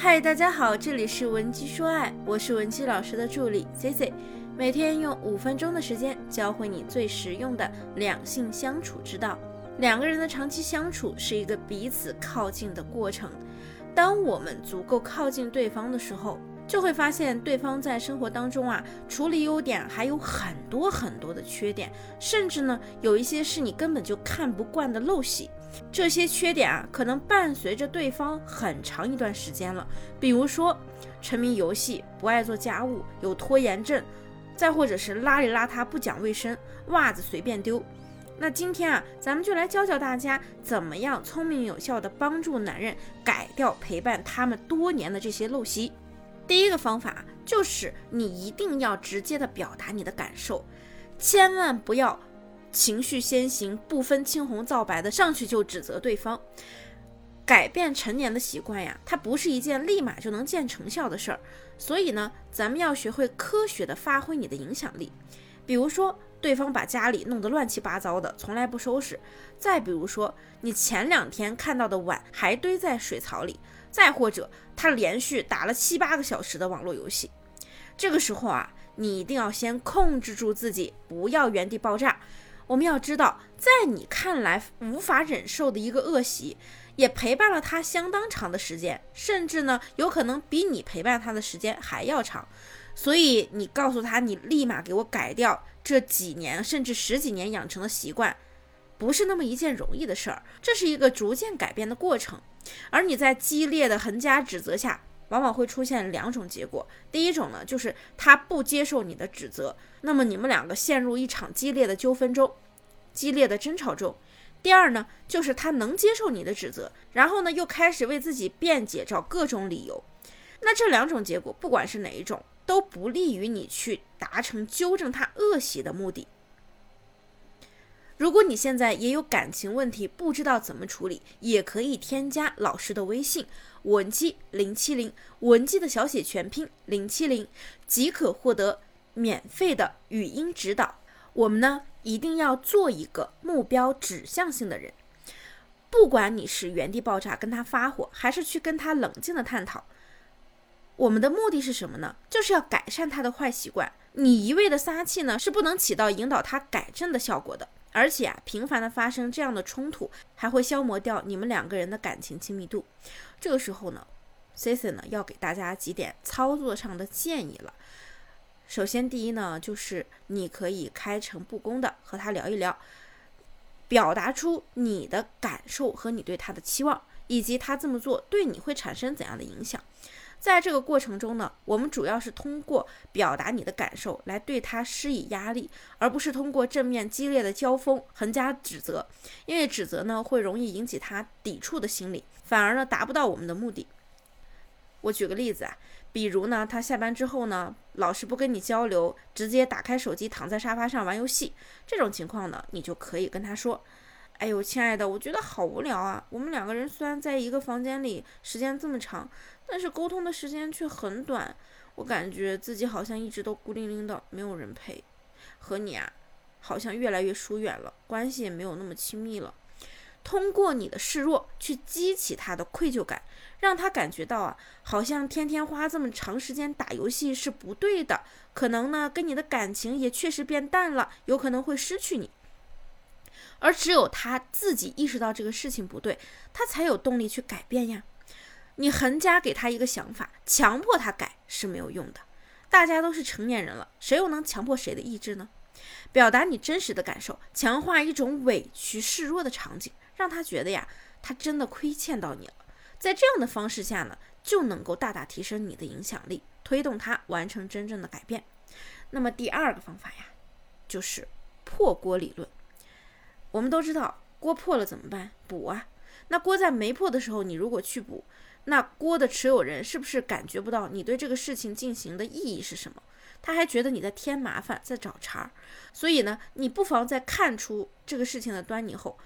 嗨，大家好，这里是文姬说爱，我是文姬老师的助理 C C，每天用五分钟的时间教会你最实用的两性相处之道。两个人的长期相处是一个彼此靠近的过程，当我们足够靠近对方的时候。就会发现对方在生活当中啊，除了优点，还有很多很多的缺点，甚至呢，有一些是你根本就看不惯的陋习。这些缺点啊，可能伴随着对方很长一段时间了。比如说，沉迷游戏，不爱做家务，有拖延症，再或者是邋里邋遢、不讲卫生，袜子随便丢。那今天啊，咱们就来教教大家，怎么样聪明有效的帮助男人改掉陪伴他们多年的这些陋习。第一个方法就是你一定要直接的表达你的感受，千万不要情绪先行，不分青红皂白的上去就指责对方。改变成年的习惯呀，它不是一件立马就能见成效的事儿，所以呢，咱们要学会科学的发挥你的影响力。比如说，对方把家里弄得乱七八糟的，从来不收拾；再比如说，你前两天看到的碗还堆在水槽里。再或者，他连续打了七八个小时的网络游戏，这个时候啊，你一定要先控制住自己，不要原地爆炸。我们要知道，在你看来无法忍受的一个恶习，也陪伴了他相当长的时间，甚至呢，有可能比你陪伴他的时间还要长。所以，你告诉他，你立马给我改掉这几年甚至十几年养成的习惯，不是那么一件容易的事儿。这是一个逐渐改变的过程。而你在激烈的横加指责下，往往会出现两种结果。第一种呢，就是他不接受你的指责，那么你们两个陷入一场激烈的纠纷中，激烈的争吵中。第二呢，就是他能接受你的指责，然后呢，又开始为自己辩解，找各种理由。那这两种结果，不管是哪一种，都不利于你去达成纠正他恶习的目的。如果你现在也有感情问题，不知道怎么处理，也可以添加老师的微信文姬零七零，文姬的小写全拼零七零，即可获得免费的语音指导。我们呢，一定要做一个目标指向性的人，不管你是原地爆炸跟他发火，还是去跟他冷静的探讨，我们的目的是什么呢？就是要改善他的坏习惯。你一味的撒气呢，是不能起到引导他改正的效果的。而且啊，频繁的发生这样的冲突，还会消磨掉你们两个人的感情亲密度。这个时候呢，Cici 呢要给大家几点操作上的建议了。首先，第一呢，就是你可以开诚布公的和他聊一聊，表达出你的感受和你对他的期望，以及他这么做对你会产生怎样的影响。在这个过程中呢，我们主要是通过表达你的感受来对他施以压力，而不是通过正面激烈的交锋横加指责，因为指责呢会容易引起他抵触的心理，反而呢达不到我们的目的。我举个例子啊，比如呢他下班之后呢老是不跟你交流，直接打开手机躺在沙发上玩游戏，这种情况呢你就可以跟他说。哎呦，亲爱的，我觉得好无聊啊！我们两个人虽然在一个房间里时间这么长，但是沟通的时间却很短。我感觉自己好像一直都孤零零的，没有人陪。和你啊，好像越来越疏远了，关系也没有那么亲密了。通过你的示弱去激起他的愧疚感，让他感觉到啊，好像天天花这么长时间打游戏是不对的。可能呢，跟你的感情也确实变淡了，有可能会失去你。而只有他自己意识到这个事情不对，他才有动力去改变呀。你横加给他一个想法，强迫他改是没有用的。大家都是成年人了，谁又能强迫谁的意志呢？表达你真实的感受，强化一种委屈示弱的场景，让他觉得呀，他真的亏欠到你了。在这样的方式下呢，就能够大大提升你的影响力，推动他完成真正的改变。那么第二个方法呀，就是破锅理论。我们都知道锅破了怎么办？补啊！那锅在没破的时候，你如果去补，那锅的持有人是不是感觉不到你对这个事情进行的意义是什么？他还觉得你在添麻烦，在找茬儿。所以呢，你不妨在看出这个事情的端倪后，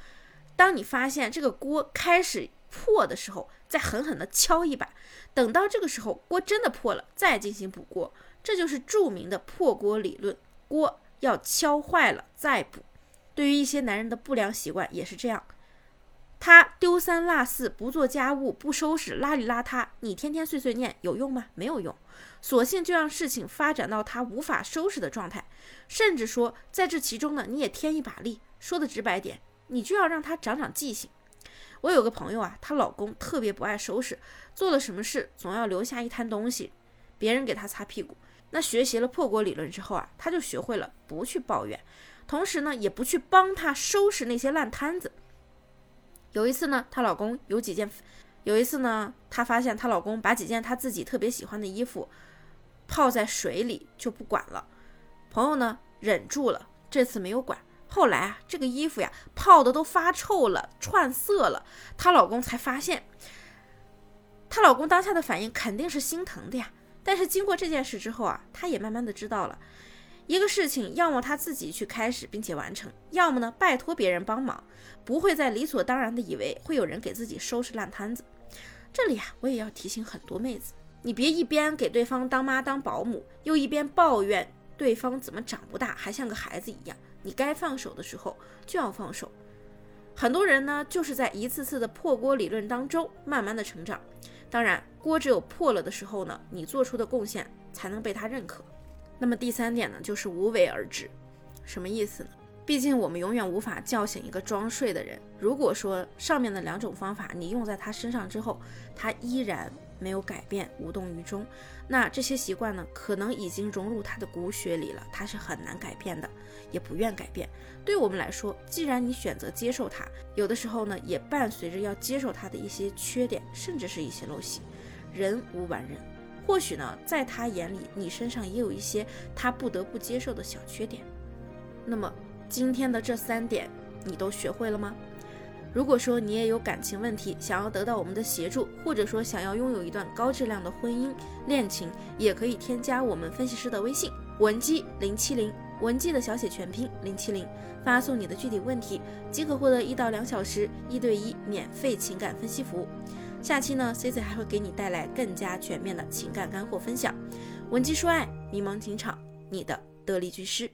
当你发现这个锅开始破的时候，再狠狠地敲一把。等到这个时候锅真的破了，再进行补锅。这就是著名的破锅理论：锅要敲坏了再补。对于一些男人的不良习惯也是这样，他丢三落四，不做家务，不收拾，邋里邋遢，你天天碎碎念有用吗？没有用，索性就让事情发展到他无法收拾的状态，甚至说在这其中呢，你也添一把力。说的直白点，你就要让他长长记性。我有个朋友啊，她老公特别不爱收拾，做了什么事总要留下一摊东西，别人给他擦屁股。那学习了破锅理论之后啊，她就学会了不去抱怨，同时呢，也不去帮他收拾那些烂摊子。有一次呢，她老公有几件，有一次呢，她发现她老公把几件她自己特别喜欢的衣服泡在水里就不管了。朋友呢忍住了，这次没有管。后来啊，这个衣服呀泡的都发臭了，串色了。她老公才发现，她老公当下的反应肯定是心疼的呀。但是经过这件事之后啊，她也慢慢的知道了。一个事情，要么他自己去开始并且完成，要么呢拜托别人帮忙，不会再理所当然的以为会有人给自己收拾烂摊子。这里啊，我也要提醒很多妹子，你别一边给对方当妈当保姆，又一边抱怨对方怎么长不大，还像个孩子一样。你该放手的时候就要放手。很多人呢，就是在一次次的破锅理论当中慢慢的成长。当然，锅只有破了的时候呢，你做出的贡献才能被他认可。那么第三点呢，就是无为而治，什么意思呢？毕竟我们永远无法叫醒一个装睡的人。如果说上面的两种方法你用在他身上之后，他依然没有改变，无动于衷，那这些习惯呢，可能已经融入他的骨血里了，他是很难改变的，也不愿改变。对我们来说，既然你选择接受他，有的时候呢，也伴随着要接受他的一些缺点，甚至是一些陋习。人无完人。或许呢，在他眼里，你身上也有一些他不得不接受的小缺点。那么，今天的这三点你都学会了吗？如果说你也有感情问题，想要得到我们的协助，或者说想要拥有一段高质量的婚姻恋情，也可以添加我们分析师的微信文姬零七零，文姬的小写全拼零七零，发送你的具体问题，即可获得一到两小时一对一免费情感分析服务。下期呢，C C 还会给你带来更加全面的情感干货分享。文姬说爱，迷茫情场，你的得力军师。